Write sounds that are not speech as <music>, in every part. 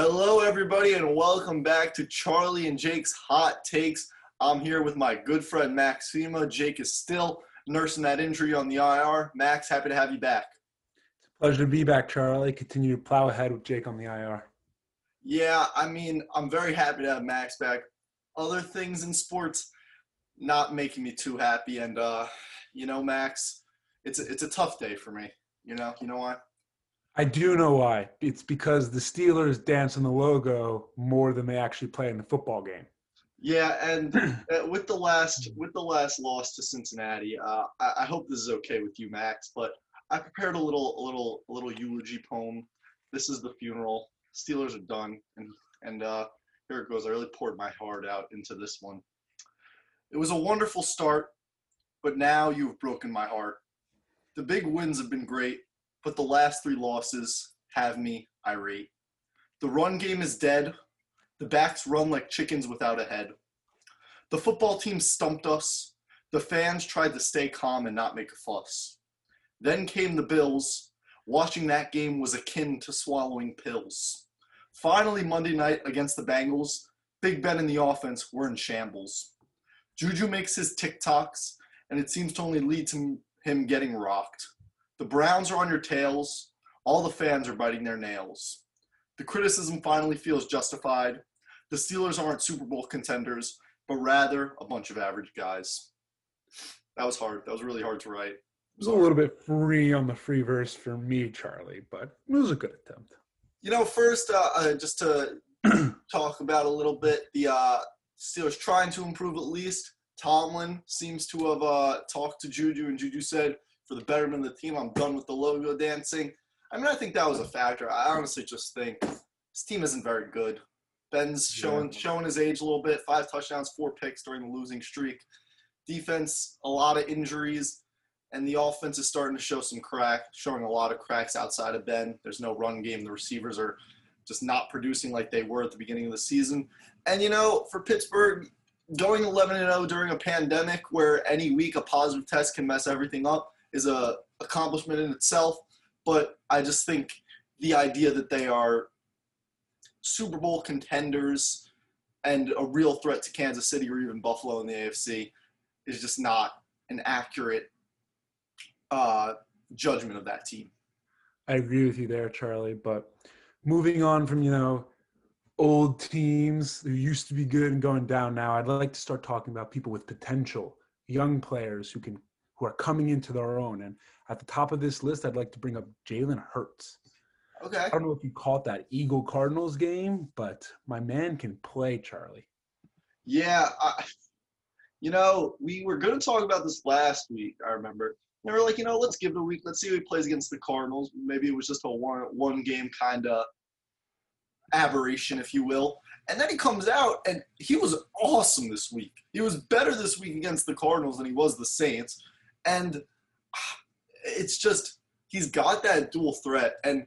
Hello, everybody, and welcome back to Charlie and Jake's Hot Takes. I'm here with my good friend Max Fema. Jake is still nursing that injury on the IR. Max, happy to have you back. It's a pleasure to be back, Charlie. Continue to plow ahead with Jake on the IR. Yeah, I mean, I'm very happy to have Max back. Other things in sports not making me too happy, and uh, you know, Max, it's a, it's a tough day for me. You know, you know why? I do know why. It's because the Steelers dance on the logo more than they actually play in the football game. Yeah, and <clears throat> uh, with the last with the last loss to Cincinnati, uh, I, I hope this is okay with you, Max. But I prepared a little a little a little eulogy poem. This is the funeral. Steelers are done, and and uh, here it goes. I really poured my heart out into this one. It was a wonderful start, but now you've broken my heart. The big wins have been great, but the last three losses have me irate. The run game is dead. The backs run like chickens without a head. The football team stumped us. The fans tried to stay calm and not make a fuss. Then came the Bills. Watching that game was akin to swallowing pills. Finally, Monday night against the Bengals, Big Ben and the offense were in shambles. Juju makes his TikToks, and it seems to only lead to him getting rocked. The Browns are on your tails. All the fans are biting their nails. The criticism finally feels justified. The Steelers aren't Super Bowl contenders, but rather a bunch of average guys. That was hard. That was really hard to write. It was a little bit free on the free verse for me, Charlie, but it was a good attempt. You know, first, uh, uh, just to <clears throat> talk about a little bit, the uh, Steelers trying to improve at least. Tomlin seems to have uh, talked to Juju, and Juju said, for the betterment of the team, I'm done with the logo dancing. I mean, I think that was a factor. I honestly just think this team isn't very good. Ben's showing yeah. showing his age a little bit. Five touchdowns, four picks during the losing streak. Defense, a lot of injuries, and the offense is starting to show some crack, showing a lot of cracks outside of Ben. There's no run game. The receivers are just not producing like they were at the beginning of the season. And you know, for Pittsburgh, going 11 and 0 during a pandemic where any week a positive test can mess everything up is a accomplishment in itself. But I just think the idea that they are Super Bowl contenders and a real threat to Kansas City or even Buffalo in the AFC is just not an accurate uh, judgment of that team. I agree with you there, Charlie. But moving on from you know old teams who used to be good and going down now, I'd like to start talking about people with potential, young players who can who are coming into their own. And at the top of this list, I'd like to bring up Jalen Hurts. Okay. I don't know if you caught that Eagle Cardinals game, but my man can play, Charlie. Yeah, I, you know, we were going to talk about this last week. I remember. And we are like, you know, let's give it a week. Let's see who he plays against the Cardinals. Maybe it was just a one one game kind of aberration, if you will. And then he comes out and he was awesome this week. He was better this week against the Cardinals than he was the Saints. And it's just he's got that dual threat. And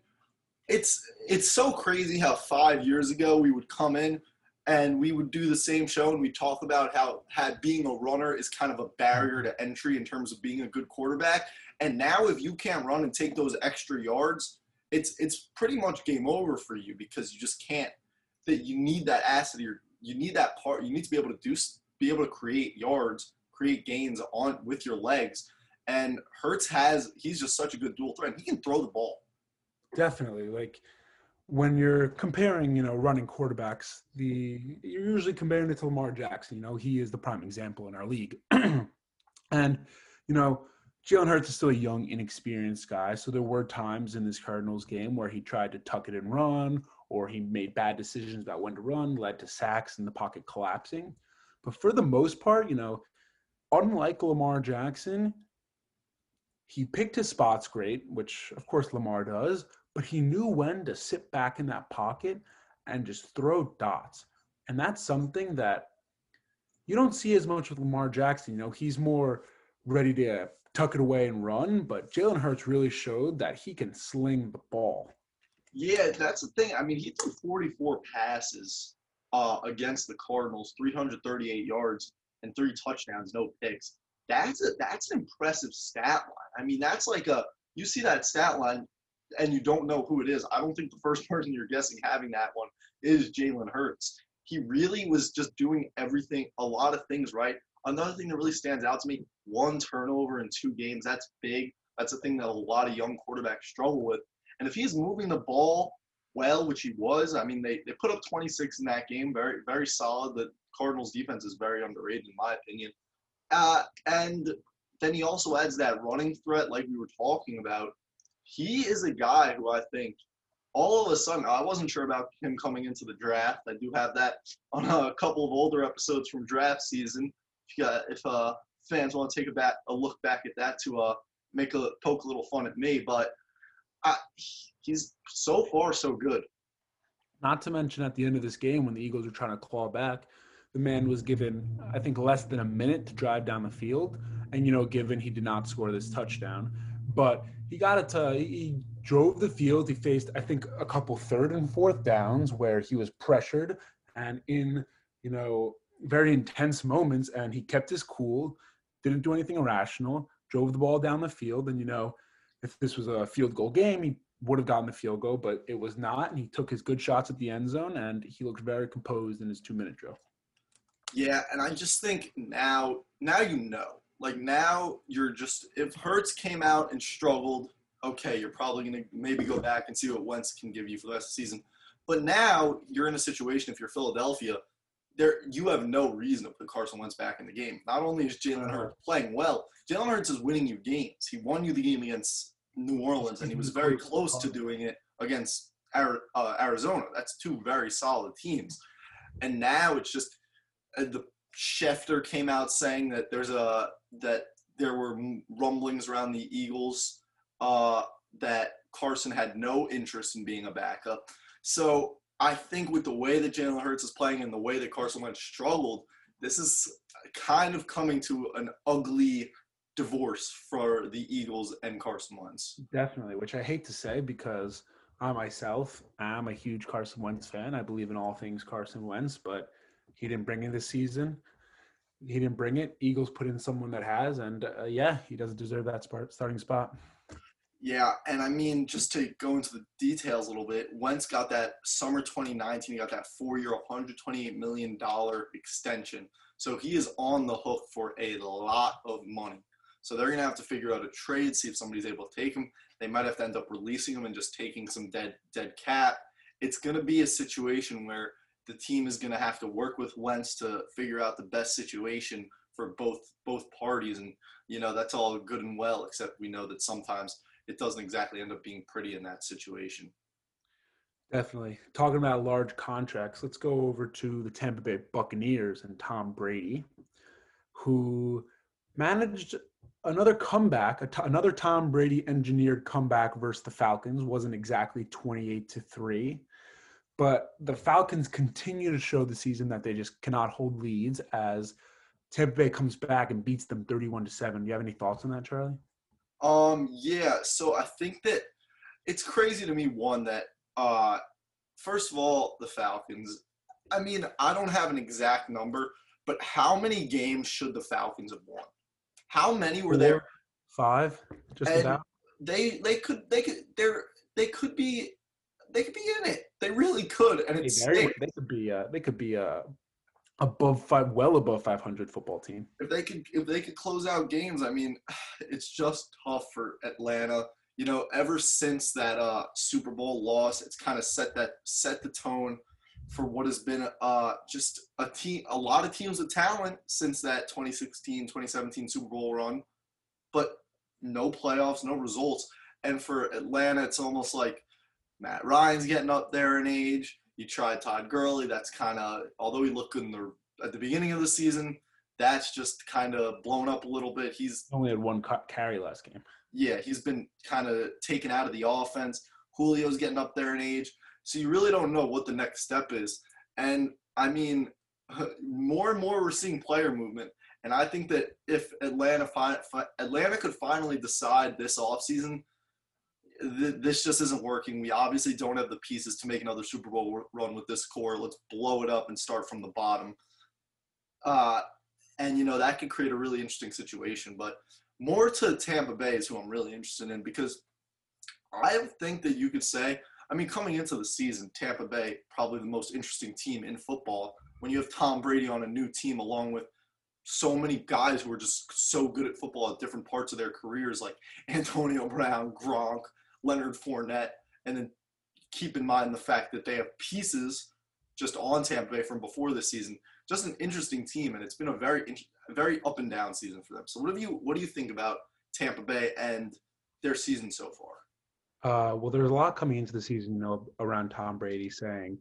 it's it's so crazy how five years ago we would come in and we would do the same show and we talk about how had being a runner is kind of a barrier to entry in terms of being a good quarterback. And now if you can't run and take those extra yards it's it's pretty much game over for you because you just can't that you need that asset you need that part you need to be able to do be able to create yards create gains on with your legs and Hurts has he's just such a good dual threat he can throw the ball definitely like when you're comparing, you know, running quarterbacks, the you're usually comparing it to Lamar Jackson. You know, he is the prime example in our league. <clears throat> and, you know, Jalen Hurts is still a young, inexperienced guy. So there were times in this Cardinals game where he tried to tuck it and run, or he made bad decisions about when to run, led to sacks and the pocket collapsing. But for the most part, you know, unlike Lamar Jackson, he picked his spots great, which of course Lamar does, but he knew when to sit back in that pocket and just throw dots. And that's something that you don't see as much with Lamar Jackson. You know, he's more ready to tuck it away and run, but Jalen Hurts really showed that he can sling the ball. Yeah, that's the thing. I mean, he threw 44 passes uh, against the Cardinals, 338 yards and three touchdowns, no picks. That's a that's an impressive stat line. I mean, that's like a you see that stat line, and you don't know who it is, I don't think the first <laughs> person you're guessing having that one is Jalen Hurts. He really was just doing everything, a lot of things right. Another thing that really stands out to me: one turnover in two games. That's big. That's a thing that a lot of young quarterbacks struggle with. And if he's moving the ball well, which he was, I mean, they, they put up 26 in that game, very very solid. The Cardinals defense is very underrated in my opinion. Uh, and then he also adds that running threat, like we were talking about. He is a guy who I think all of a sudden, I wasn't sure about him coming into the draft. I do have that on a couple of older episodes from draft season. If, you got, if uh, fans want to take a, back, a look back at that to uh, make a poke a little fun at me, but I, he's so far so good. Not to mention at the end of this game when the Eagles were trying to claw back, the man was given I think less than a minute to drive down the field, and you know, given he did not score this touchdown, but he got it to he drove the field. He faced I think a couple third and fourth downs where he was pressured and in you know very intense moments, and he kept his cool, didn't do anything irrational, drove the ball down the field, and you know if this was a field goal game, he would have gotten the field goal, but it was not. And he took his good shots at the end zone, and he looked very composed in his two minute drill. Yeah, and I just think now, now you know. Like now, you're just if Hurts came out and struggled, okay, you're probably gonna maybe go back and see what Wentz can give you for the rest of the season. But now you're in a situation if you're Philadelphia, there you have no reason to put Carson Wentz back in the game. Not only is Jalen Hurts playing well, Jalen Hurts is winning you games. He won you the game against New Orleans, and he was very <laughs> close to doing it against uh, Arizona. That's two very solid teams. And now it's just the Schefter came out saying that there's a that there were rumblings around the Eagles uh, that Carson had no interest in being a backup. So I think with the way that Jalen Hurts is playing and the way that Carson Wentz struggled, this is kind of coming to an ugly divorce for the Eagles and Carson Wentz. Definitely, which I hate to say because I myself am a huge Carson Wentz fan. I believe in all things Carson Wentz, but he didn't bring it this season. He didn't bring it. Eagles put in someone that has, and uh, yeah, he doesn't deserve that starting spot. Yeah, and I mean, just to go into the details a little bit, Wentz got that summer 2019, he got that four year, $128 million extension. So he is on the hook for a lot of money. So they're going to have to figure out a trade, see if somebody's able to take him. They might have to end up releasing him and just taking some dead dead cap. It's going to be a situation where the team is going to have to work with Wentz to figure out the best situation for both both parties and you know that's all good and well except we know that sometimes it doesn't exactly end up being pretty in that situation. Definitely. Talking about large contracts, let's go over to the Tampa Bay Buccaneers and Tom Brady, who managed another comeback, another Tom Brady engineered comeback versus the Falcons. wasn't exactly 28 to 3, but the Falcons continue to show the season that they just cannot hold leads as Tampa Bay comes back and beats them 31 to 7. Do you have any thoughts on that, Charlie? Um yeah, so I think that it's crazy to me one that uh first of all, the Falcons I mean, I don't have an exact number, but how many games should the Falcons have won? How many were there? Five, just and about. They they could they could they're they could be they could be in it. They really could, and it's they, they could be uh, they could be uh, above five, well above five hundred football team. If they could if they could close out games, I mean, <sighs> it's just tough for Atlanta. You know, ever since that uh, Super Bowl loss, it's kind of set that set the tone for what has been uh, just a team, a lot of teams with talent since that 2016, 2017 Super Bowl run, but no playoffs, no results. And for Atlanta, it's almost like Matt Ryan's getting up there in age. You tried Todd Gurley. That's kind of, although he looked good in the at the beginning of the season, that's just kind of blown up a little bit. He's only had one carry last game. Yeah, he's been kind of taken out of the offense. Julio's getting up there in age. So you really don't know what the next step is. And I mean, more and more we're seeing player movement. And I think that if Atlanta fi- Atlanta could finally decide this offseason, th- this just isn't working. We obviously don't have the pieces to make another Super Bowl run with this core. Let's blow it up and start from the bottom. Uh, and you know that could create a really interesting situation. But more to Tampa Bay is who I'm really interested in because I think that you could say, I mean, coming into the season, Tampa Bay probably the most interesting team in football. When you have Tom Brady on a new team, along with so many guys who are just so good at football at different parts of their careers, like Antonio Brown, Gronk, Leonard Fournette, and then keep in mind the fact that they have pieces just on Tampa Bay from before this season. Just an interesting team, and it's been a very, very up and down season for them. So, what do you, what do you think about Tampa Bay and their season so far? Uh, well, there's a lot coming into the season, you know, around Tom Brady saying,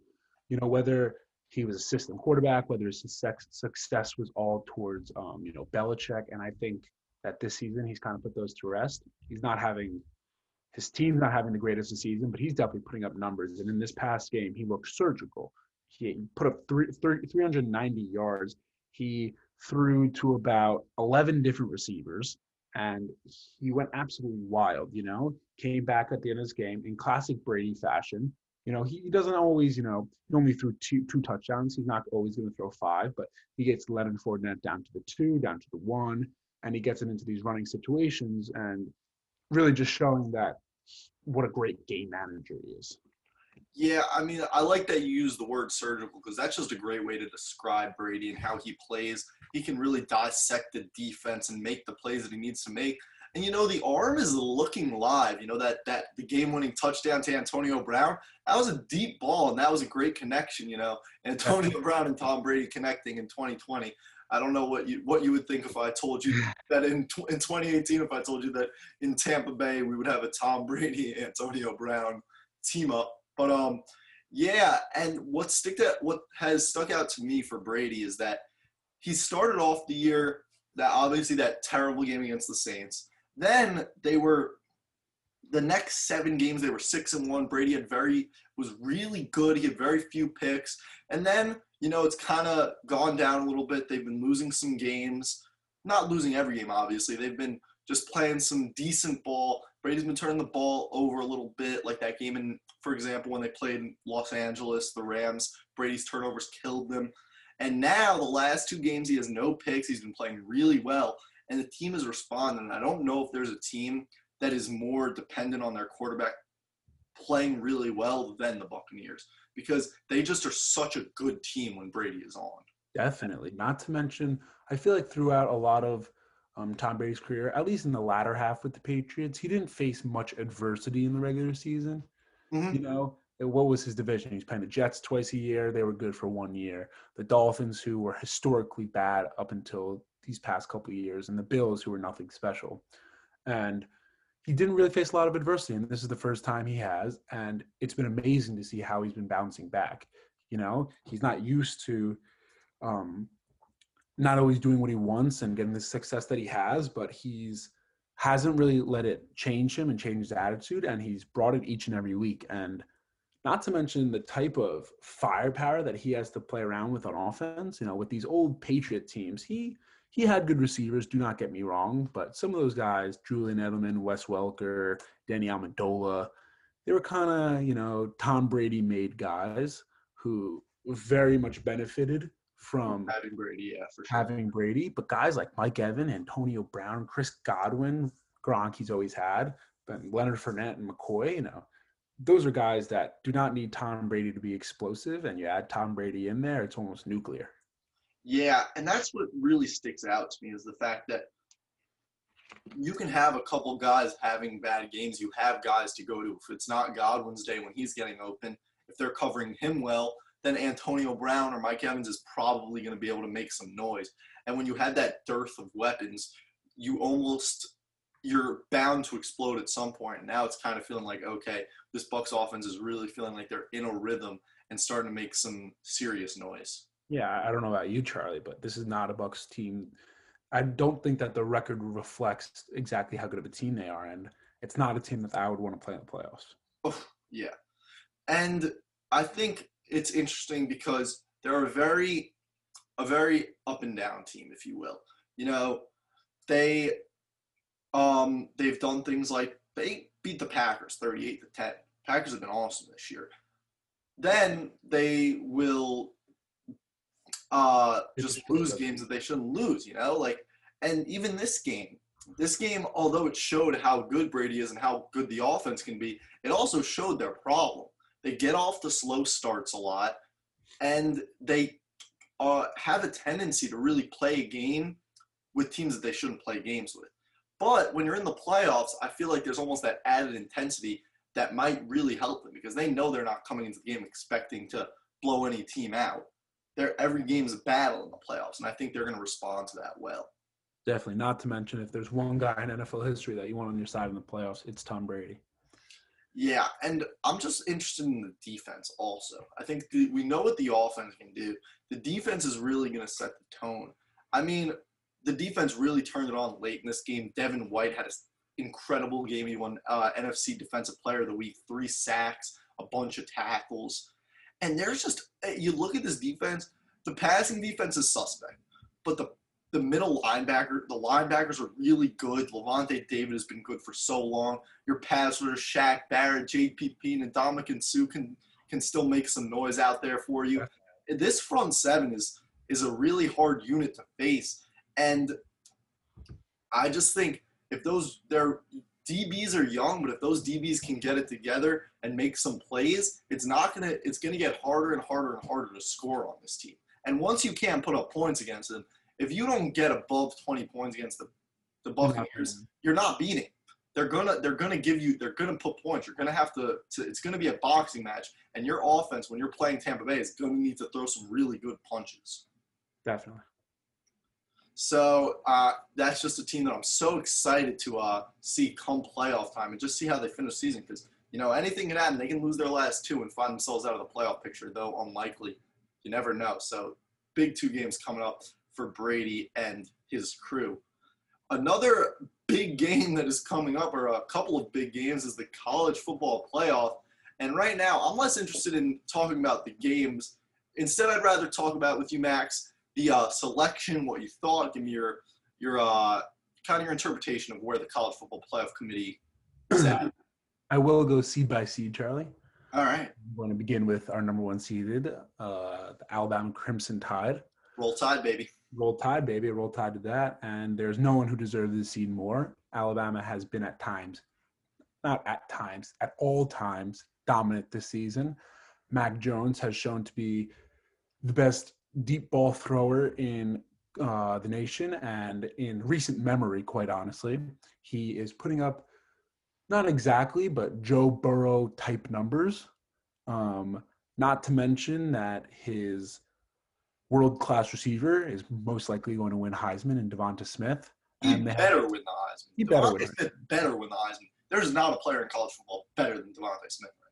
you know, whether he was a system quarterback, whether his success was all towards, um, you know, Belichick. And I think that this season he's kind of put those to rest. He's not having his team's not having the greatest of season, but he's definitely putting up numbers. And in this past game, he looked surgical. He put up three, 390 yards. He threw to about 11 different receivers and he went absolutely wild, you know, came back at the end of this game in classic Brady fashion. You know, he, he doesn't always, you know, he only threw two two touchdowns. He's not always going to throw five, but he gets Leonard Fournette down to the two, down to the one, and he gets it into these running situations and really just showing that what a great game manager he is. Yeah, I mean, I like that you use the word surgical because that's just a great way to describe Brady and how he plays. He can really dissect the defense and make the plays that he needs to make. And you know, the arm is looking live. You know that that the game-winning touchdown to Antonio Brown. That was a deep ball, and that was a great connection. You know, <laughs> Antonio Brown and Tom Brady connecting in 2020. I don't know what you what you would think if I told you that in in 2018, if I told you that in Tampa Bay we would have a Tom Brady <laughs> Antonio Brown team up. But um, yeah, and what stick out, what has stuck out to me for Brady is that he started off the year that obviously that terrible game against the Saints. Then they were the next seven games they were six and one. Brady had very was really good. He had very few picks, and then you know it's kind of gone down a little bit. They've been losing some games, not losing every game obviously. They've been just playing some decent ball. Brady's been turning the ball over a little bit, like that game in, for example, when they played in Los Angeles, the Rams. Brady's turnovers killed them. And now the last two games, he has no picks. He's been playing really well, and the team is responding. I don't know if there's a team that is more dependent on their quarterback playing really well than the Buccaneers because they just are such a good team when Brady is on. Definitely. Not to mention, I feel like throughout a lot of um, Tom Brady's career, at least in the latter half with the Patriots, he didn't face much adversity in the regular season. Mm-hmm. You know, what was his division? He's playing the Jets twice a year. They were good for one year. The Dolphins, who were historically bad up until these past couple of years, and the Bills, who were nothing special. And he didn't really face a lot of adversity, and this is the first time he has. And it's been amazing to see how he's been bouncing back. You know, he's not used to um, not always doing what he wants and getting the success that he has, but he's hasn't really let it change him and change his attitude, and he's brought it each and every week. And not to mention the type of firepower that he has to play around with on offense. You know, with these old Patriot teams, he he had good receivers. Do not get me wrong, but some of those guys, Julian Edelman, Wes Welker, Danny Amendola, they were kind of you know Tom Brady made guys who very much benefited from having Brady, yeah, for sure. Having Brady, but guys like Mike Evan, Antonio Brown, Chris Godwin, Gronk, he's always had, but Leonard Fournette and McCoy, you know, those are guys that do not need Tom Brady to be explosive, and you add Tom Brady in there, it's almost nuclear. Yeah, and that's what really sticks out to me is the fact that you can have a couple guys having bad games. You have guys to go to. If it's not Godwin's day when he's getting open, if they're covering him well, then Antonio Brown or Mike Evans is probably going to be able to make some noise. And when you had that dearth of weapons, you almost you're bound to explode at some point. Now it's kind of feeling like okay, this Bucks offense is really feeling like they're in a rhythm and starting to make some serious noise. Yeah, I don't know about you, Charlie, but this is not a Bucks team. I don't think that the record reflects exactly how good of a team they are, and it's not a team that I would want to play in the playoffs. Yeah, and I think it's interesting because they're a very a very up and down team, if you will. You know, they um they've done things like they beat the Packers 38 to 10. Packers have been awesome this year. Then they will uh just lose games that they shouldn't lose, you know? Like and even this game, this game, although it showed how good Brady is and how good the offense can be, it also showed their problem. They get off the slow starts a lot, and they uh, have a tendency to really play a game with teams that they shouldn't play games with. But when you're in the playoffs, I feel like there's almost that added intensity that might really help them because they know they're not coming into the game expecting to blow any team out. They're, every game's a battle in the playoffs, and I think they're going to respond to that well. Definitely. Not to mention, if there's one guy in NFL history that you want on your side in the playoffs, it's Tom Brady. Yeah, and I'm just interested in the defense also. I think the, we know what the offense can do. The defense is really going to set the tone. I mean, the defense really turned it on late in this game. Devin White had an incredible game. He won uh, NFC Defensive Player of the Week, three sacks, a bunch of tackles. And there's just, eh, you look at this defense, the passing defense is suspect, but the the middle linebacker, the linebackers are really good. Lavonte David has been good for so long. Your pass rushers, Shaq Barrett, JPP, and Ndamukong Suh can can still make some noise out there for you. This front seven is is a really hard unit to face, and I just think if those their DBs are young, but if those DBs can get it together and make some plays, it's not gonna it's gonna get harder and harder and harder to score on this team. And once you can't put up points against them, if you don't get above 20 points against the, the mm-hmm. Buccaneers, you're not beating. They're gonna they're gonna give you they're gonna put points. You're gonna have to, to it's gonna be a boxing match, and your offense when you're playing Tampa Bay is gonna need to throw some really good punches. Definitely. So uh, that's just a team that I'm so excited to uh, see come playoff time and just see how they finish season because you know anything can happen. They can lose their last two and find themselves out of the playoff picture, though unlikely. You never know. So big two games coming up for Brady and his crew. Another big game that is coming up, or a couple of big games, is the college football playoff. And right now, I'm less interested in talking about the games. Instead, I'd rather talk about with you, Max, the uh, selection, what you thought. Give me your your uh, kind of your interpretation of where the college football playoff committee is at. <clears throat> I will go seed by seed, Charlie. All right. I'm going to begin with our number one seeded, uh, the Alabama Crimson Tide. Roll Tide, baby. Roll Tide, baby. Roll Tide to that. And there's no one who deserves this seed more. Alabama has been at times, not at times, at all times, dominant this season. Mac Jones has shown to be the best deep ball thrower in uh, the nation and in recent memory, quite honestly. He is putting up not exactly, but Joe Burrow type numbers. Um, not to mention that his world class receiver is most likely going to win Heisman and DeVonta Smith. He And better have- win the Heisman. He better win. Better win the Heisman. There's not a player in college football better than DeVonta Smith right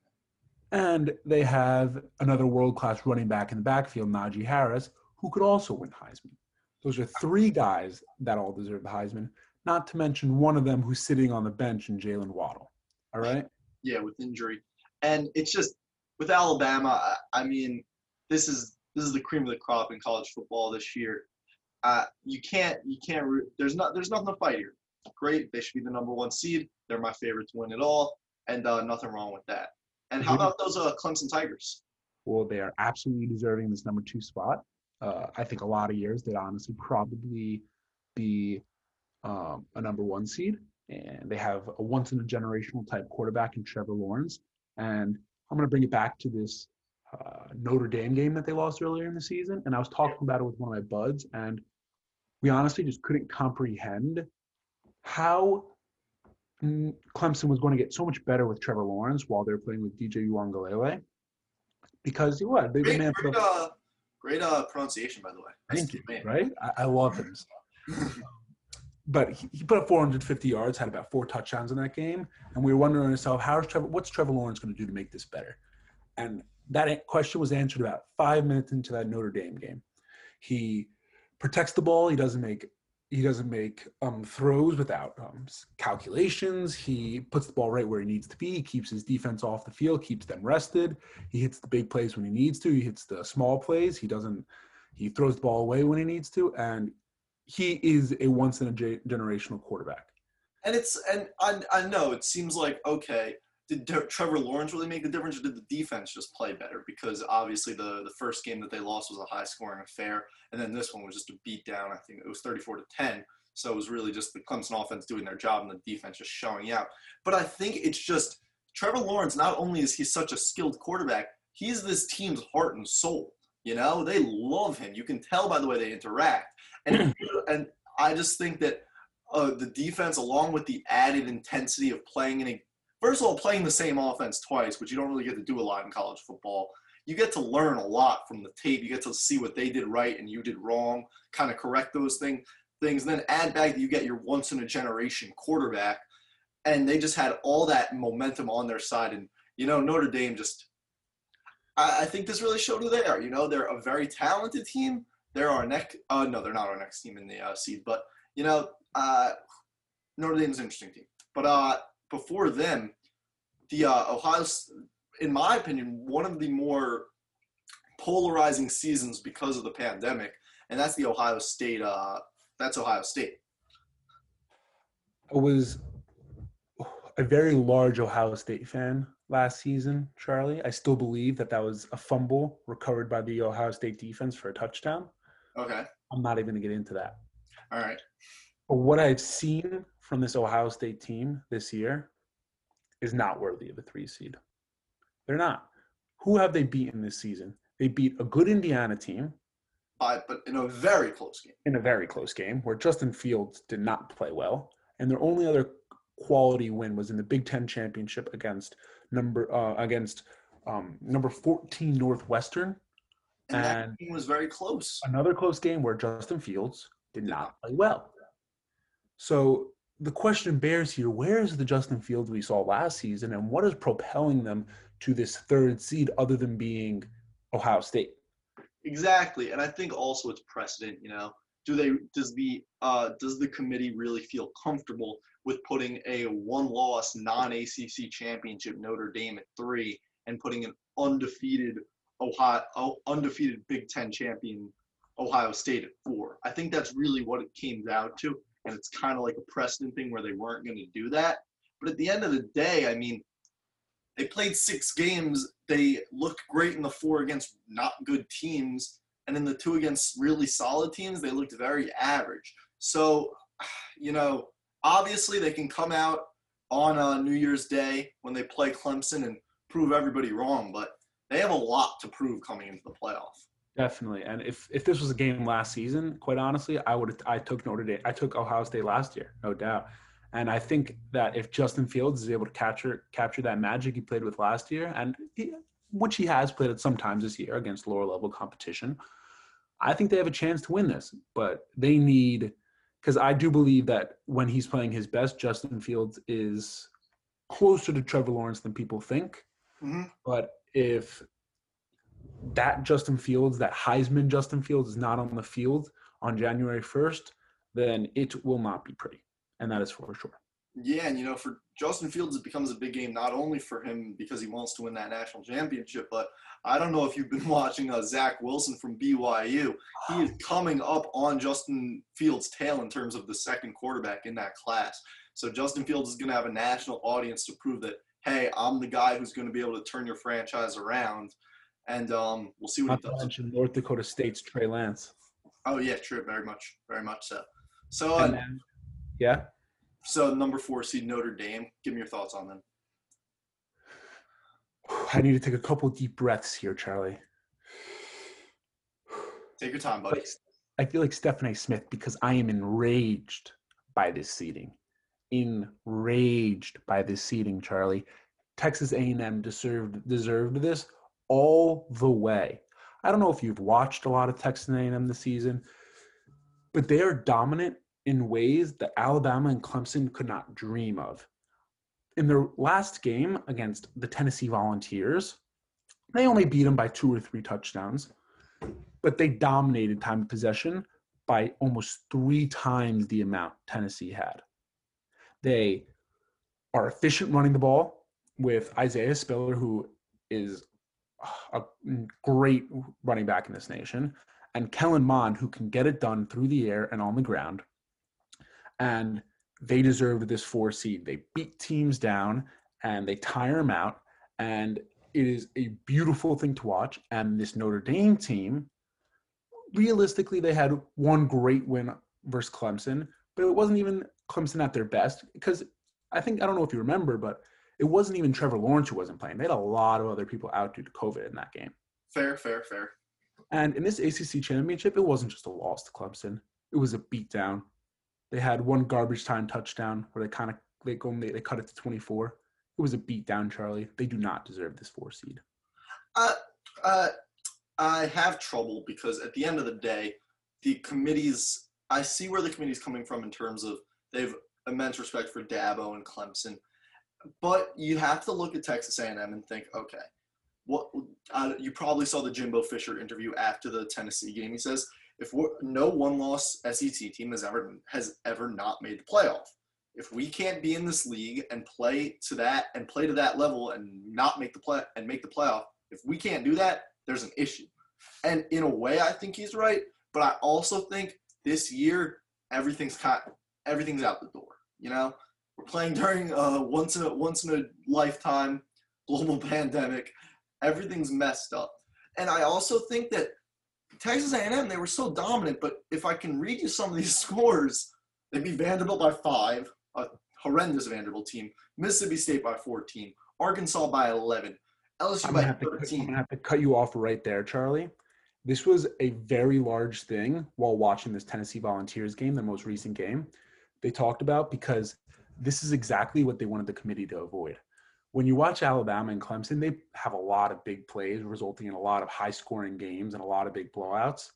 And they have another world class running back in the backfield, Najee Harris, who could also win Heisman. Those are three guys that all deserve the Heisman, not to mention one of them who's sitting on the bench in Jaylen Waddle. All right? yeah, with injury. And it's just with Alabama. I, mean, this is this is the cream of the crop in college football this year. Uh, you can't you can't. There's not there's nothing to fight here. Great, they should be the number one seed. They're my favorite to win it all, and uh, nothing wrong with that. And how about those uh, Clemson Tigers? Well, they are absolutely deserving this number two spot. Uh, I think a lot of years they'd honestly probably be um, a number one seed, and they have a once in a generational type quarterback in Trevor Lawrence. And I'm going to bring it back to this uh, Notre Dame game that they lost earlier in the season, and I was talking about it with one of my buds, and we honestly just couldn't comprehend how Clemson was going to get so much better with Trevor Lawrence while they were playing with DJ Uwangalele. Because what they, the Great, man great, uh, great uh, pronunciation, by the way. Nice Thank you. man. Right? I, I love him. <laughs> but he, he put up 450 yards, had about four touchdowns in that game, and we were wondering to ourselves, how's Trevor? What's Trevor Lawrence going to do to make this better? And that question was answered about five minutes into that Notre Dame game. He protects the ball. He doesn't make he doesn't make um, throws without um, calculations. He puts the ball right where he needs to be. He keeps his defense off the field, keeps them rested. He hits the big plays when he needs to. He hits the small plays. He doesn't. He throws the ball away when he needs to, and he is a once in a generational quarterback. And it's and I, I know it seems like okay, did Trevor Lawrence really make the difference, or did the defense just play better? Because obviously the the first game that they lost was a high scoring affair, and then this one was just a beat down. I think it was thirty four to ten. So it was really just the Clemson offense doing their job and the defense just showing out. But I think it's just Trevor Lawrence, not only is he such a skilled quarterback, he's this team's heart and soul. You know, they love him. You can tell by the way they interact. And <clears throat> and I just think that uh, the defense, along with the added intensity of playing in a first of all, playing the same offense twice, which you don't really get to do a lot in college football, you get to learn a lot from the tape. You get to see what they did right and you did wrong, kind of correct those things. Things then add back that you get your once in a generation quarterback, and they just had all that momentum on their side. And you know, Notre Dame just, I, I think this really showed who they are. You know, they're a very talented team. They're our next. Uh, no, they're not our next team in the uh, seed, but you know, uh, Notre Dame's an interesting team. But uh, before them, the uh, Ohio, in my opinion, one of the more polarizing seasons because of the pandemic, and that's the Ohio State. Uh, that's Ohio State. I was a very large Ohio State fan last season, Charlie. I still believe that that was a fumble recovered by the Ohio State defense for a touchdown. Okay. I'm not even going to get into that. All right. But what I've seen from this Ohio State team this year is not worthy of a three seed. They're not. Who have they beaten this season? They beat a good Indiana team. Uh, but in a very close game. In a very close game where Justin Fields did not play well. And their only other quality win was in the Big Ten championship against number uh, against um, number 14 Northwestern. And, and that game was very close. Another close game where Justin Fields did not play well. So the question bears here where is the Justin Fields we saw last season, and what is propelling them to this third seed other than being Ohio State? Exactly, and I think also it's precedent. You know, do they does the uh, does the committee really feel comfortable with putting a one-loss non-ACC championship Notre Dame at three and putting an undefeated Ohio undefeated Big Ten champion Ohio State at four? I think that's really what it came down to and it's kind of like a precedent thing where they weren't going to do that. But at the end of the day, I mean, they played six games. They looked great in the four against not good teams, and in the two against really solid teams, they looked very average. So, <sighs> you know, obviously they can come out on a New Year's Day when they play Clemson and prove everybody wrong, but they have a lot to prove coming into the playoff. Definitely. And if if this was a game last season, quite honestly, I would I took Notre Dame. I took Ohio State last year, no doubt. And I think that if Justin Fields is able to capture capture that magic he played with last year, and he, which he has played at sometimes this year against lower level competition, I think they have a chance to win this. But they need because I do believe that when he's playing his best, Justin Fields is closer to Trevor Lawrence than people think. Mm-hmm. But if that Justin Fields, that Heisman Justin Fields, is not on the field on January 1st, then it will not be pretty. And that is for sure. Yeah, and you know, for Justin Fields, it becomes a big game not only for him because he wants to win that national championship, but I don't know if you've been <laughs> watching uh, Zach Wilson from BYU. He is coming up on Justin Fields' tail in terms of the second quarterback in that class. So Justin Fields is going to have a national audience to prove that, hey, I'm the guy who's going to be able to turn your franchise around and um, we'll see what Not he does. Mention North Dakota State's Trey Lance. Oh yeah, true, very much, very much so. So uh, then, yeah. So number four seed Notre Dame. Give me your thoughts on them. <sighs> I need to take a couple deep breaths here, Charlie. Take your time, buddy. I feel like Stephen A. Smith because I am enraged by this seating. Enraged by this seating, Charlie. Texas A&M deserved deserved this all the way. I don't know if you've watched a lot of Texas A&M this season, but they are dominant in ways that Alabama and Clemson could not dream of. In their last game against the Tennessee Volunteers, they only beat them by two or three touchdowns, but they dominated time of possession by almost three times the amount Tennessee had. They are efficient running the ball with Isaiah Spiller, who is <sighs> a great running back in this nation, and Kellen Mond, who can get it done through the air and on the ground. And they deserved this four seed. They beat teams down and they tire them out. And it is a beautiful thing to watch. And this Notre Dame team, realistically, they had one great win versus Clemson, but it wasn't even Clemson at their best because I think I don't know if you remember, but it wasn't even Trevor Lawrence who wasn't playing. They had a lot of other people out due to COVID in that game. Fair, fair, fair. And in this ACC championship, it wasn't just a loss to Clemson; it was a beatdown. They had one garbage time touchdown where they kind of they go they, they cut it to 24. It was a beatdown, Charlie. They do not deserve this four seed. Uh, uh, I have trouble because at the end of the day, the committees. I see where the committee's coming from in terms of they've immense respect for Dabo and Clemson, but you have to look at Texas A&M and think, okay, what? Uh, you probably saw the Jimbo Fisher interview after the Tennessee game. He says, if no one-loss SEC team has ever has ever not made the playoff. If we can't be in this league and play to that and play to that level and not make the play and make the playoff, if we can't do that, there's an issue. And in a way, I think he's right. But I also think this year everything's kind, everything's out the door. You know, we're playing during a once in a once in a lifetime global <laughs> pandemic. Everything's messed up. And I also think that Texas A&M they were so dominant. But if I can read you some of these <laughs> scores, they beat Vanderbilt by five, a horrendous Vanderbilt team. Mississippi State by 14, Arkansas by 11, LSU I'm by gonna, have to, cut- I'm gonna have to cut you off right there, Charlie. This was a very large thing while watching this Tennessee Volunteers game, the most recent game. They talked about because this is exactly what they wanted the committee to avoid. When you watch Alabama and Clemson, they have a lot of big plays, resulting in a lot of high scoring games and a lot of big blowouts.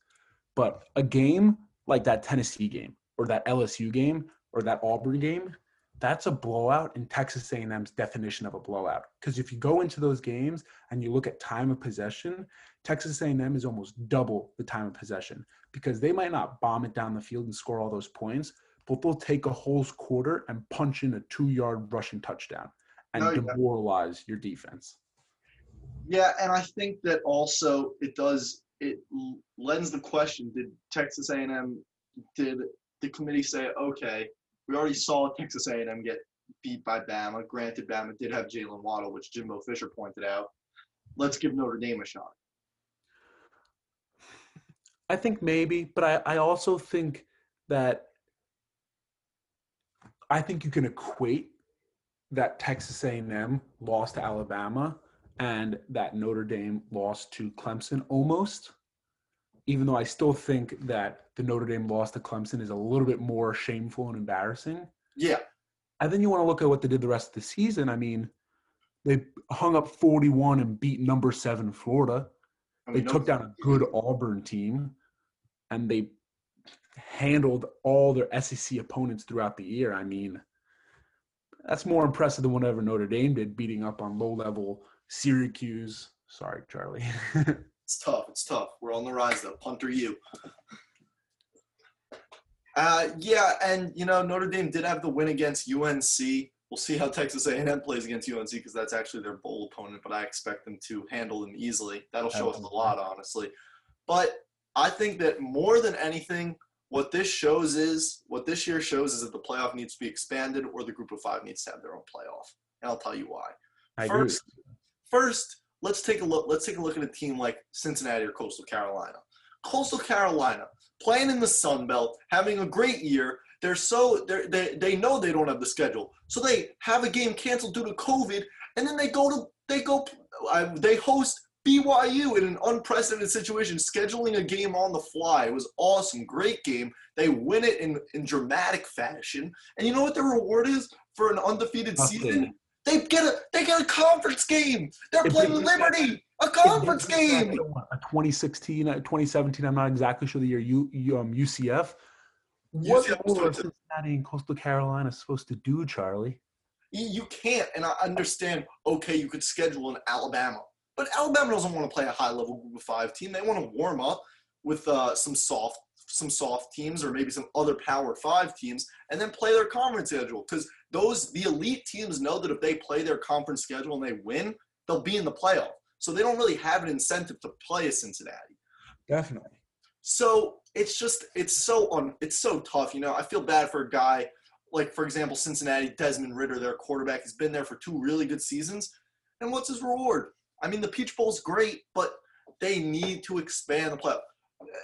But a game like that Tennessee game or that LSU game or that Auburn game, that's a blowout in Texas A&M's definition of a blowout. Because if you go into those games and you look at time of possession, Texas A&M is almost double the time of possession because they might not bomb it down the field and score all those points, but they'll take a whole quarter and punch in a two-yard rushing touchdown and No, yeah. demoralize your defense. Yeah, and I think that also it does it lends the question: Did Texas A&M did the committee say, okay, we already saw Texas A&M get beat by Bama. Granted, Bama did have Jaylen Waddle, which Jimbo Fisher pointed out. Let's give Notre Dame a shot. I think maybe, but I, I also think that I think you can equate that Texas A&M lost to Alabama and that Notre Dame lost to Clemson almost. Even though I still think that the Notre Dame loss to Clemson is a little bit more shameful and embarrassing. Yeah, And then you want to look at what they did the rest of the season. I mean, they hung up 41 and beat number seven Florida. I They mean, took down a good Auburn team, and they handled all their SEC opponents throughout the year. I mean, that's more impressive than whatever Notre Dame did, beating up on low-level Syracuse. Sorry, Charlie. <laughs> It's tough. It's tough. We're on the rise though. Punter you. Uh, yeah, and you know Notre Dame did have the win against UNC. We'll see how Texas A&M plays against UNC because that's actually their bowl opponent. But I expect them to handle them easily. That'll show us a lot, honestly. But I think that more than anything, what this shows is what this year shows is that the playoff needs to be expanded, or the group of five needs to have their own playoff. And I'll tell you why. I agree. First, first, let's take a look. Let's take a look at a team like Cincinnati or Coastal Carolina. Coastal Carolina playing in the Sun Belt, having a great year. They're so they're, they they know they don't have the schedule, so they have a game canceled due to COVID, and then they go to they go uh, they host BYU in an unprecedented situation, scheduling a game on the fly. It was awesome, great game. They win it in in dramatic fashion, and you know what the reward is for an undefeated season? They get a they get a conference game. They're It playing back- Liberty, a conference brings us back game. to what, A 2016, uh, 2017, I'm not exactly sure the year, U, U- um, UCF. What UCF Cincinnati and Coastal Carolina is supposed to do, Charlie? You you can't, and I understand. Okay, you could schedule an Alabama, but Alabama doesn't want to play a high level group of five team. They want to warm up with uh, some soft some soft teams or maybe some other power five teams, and then play their conference schedule. Because those the elite teams know that if they play their conference schedule and they win, they'll be in the playoff. So they don't really have an incentive to play a Cincinnati. Definitely. So it's just it's so un, it's so tough. You know, I feel bad for a guy like, for example, Cincinnati, Desmond Ridder, their quarterback, has been there for two really good seasons. And what's his reward? I mean, the Peach Bowl's great, but they need to expand the playoff.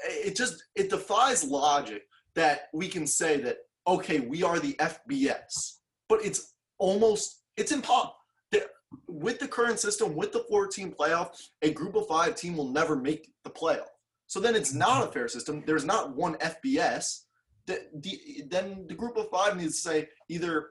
It just it defies logic that we can say that okay, we are the FBS, but it's almost it's impossible. With the current system, with the four-team playoff, a group of five team will never make the playoff. So then it's not a mm-hmm. fair system. There's not one FBS. The, the, then the group of five needs to say either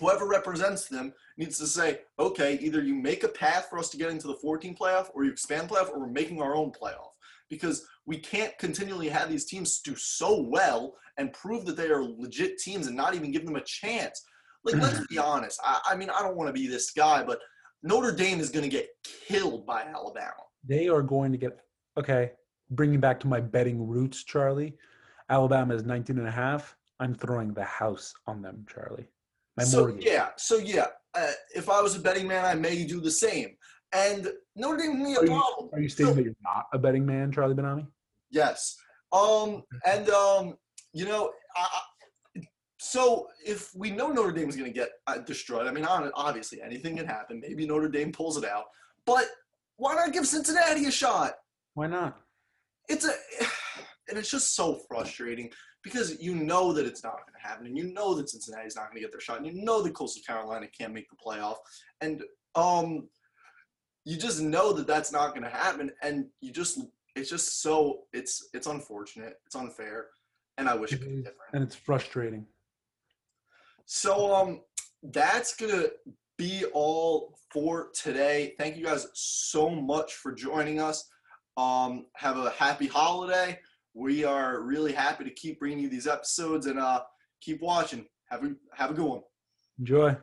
whoever represents them needs to say, okay, either you make a path for us to get into the 14 playoff or you expand playoff or we're making our own playoff. Because we can't continually have these teams do so well and prove that they are legit teams and not even give them a chance. Like, let's <laughs> be honest. I, I mean, I don't want to be this guy, but Notre Dame is going to get killed by Alabama. They are going to get, okay, bringing back to my betting roots, Charlie. Alabama is 19 and a half. I'm throwing the house on them, Charlie. My so mortgage. yeah, so yeah, uh, if I was a betting man, I may do the same. And Notre Dame me a are problem. You, are you stating so, that you're not a betting man, Charlie Benami? Yes. Um, and um, you know, I, so if we know Notre Dame is going to get uh, destroyed, I mean, obviously anything can happen. Maybe Notre Dame pulls it out, but why not give Cincinnati a shot? Why not? It's a, <sighs> and it's just so frustrating because you know that it's not going to happen, and you know that Cincinnati's not going to get their shot, and you know that Coastal Carolina can't make the playoff, and um, you just know that that's not going to happen, and you just it's just so it's it's unfortunate, it's unfair, and I wish it, it could be different, and it's frustrating. So um, that's gonna be all for today. Thank you guys so much for joining us. Um, have a happy holiday we are really happy to keep bringing you these episodes and uh, keep watching. Have a have a good one. Enjoy.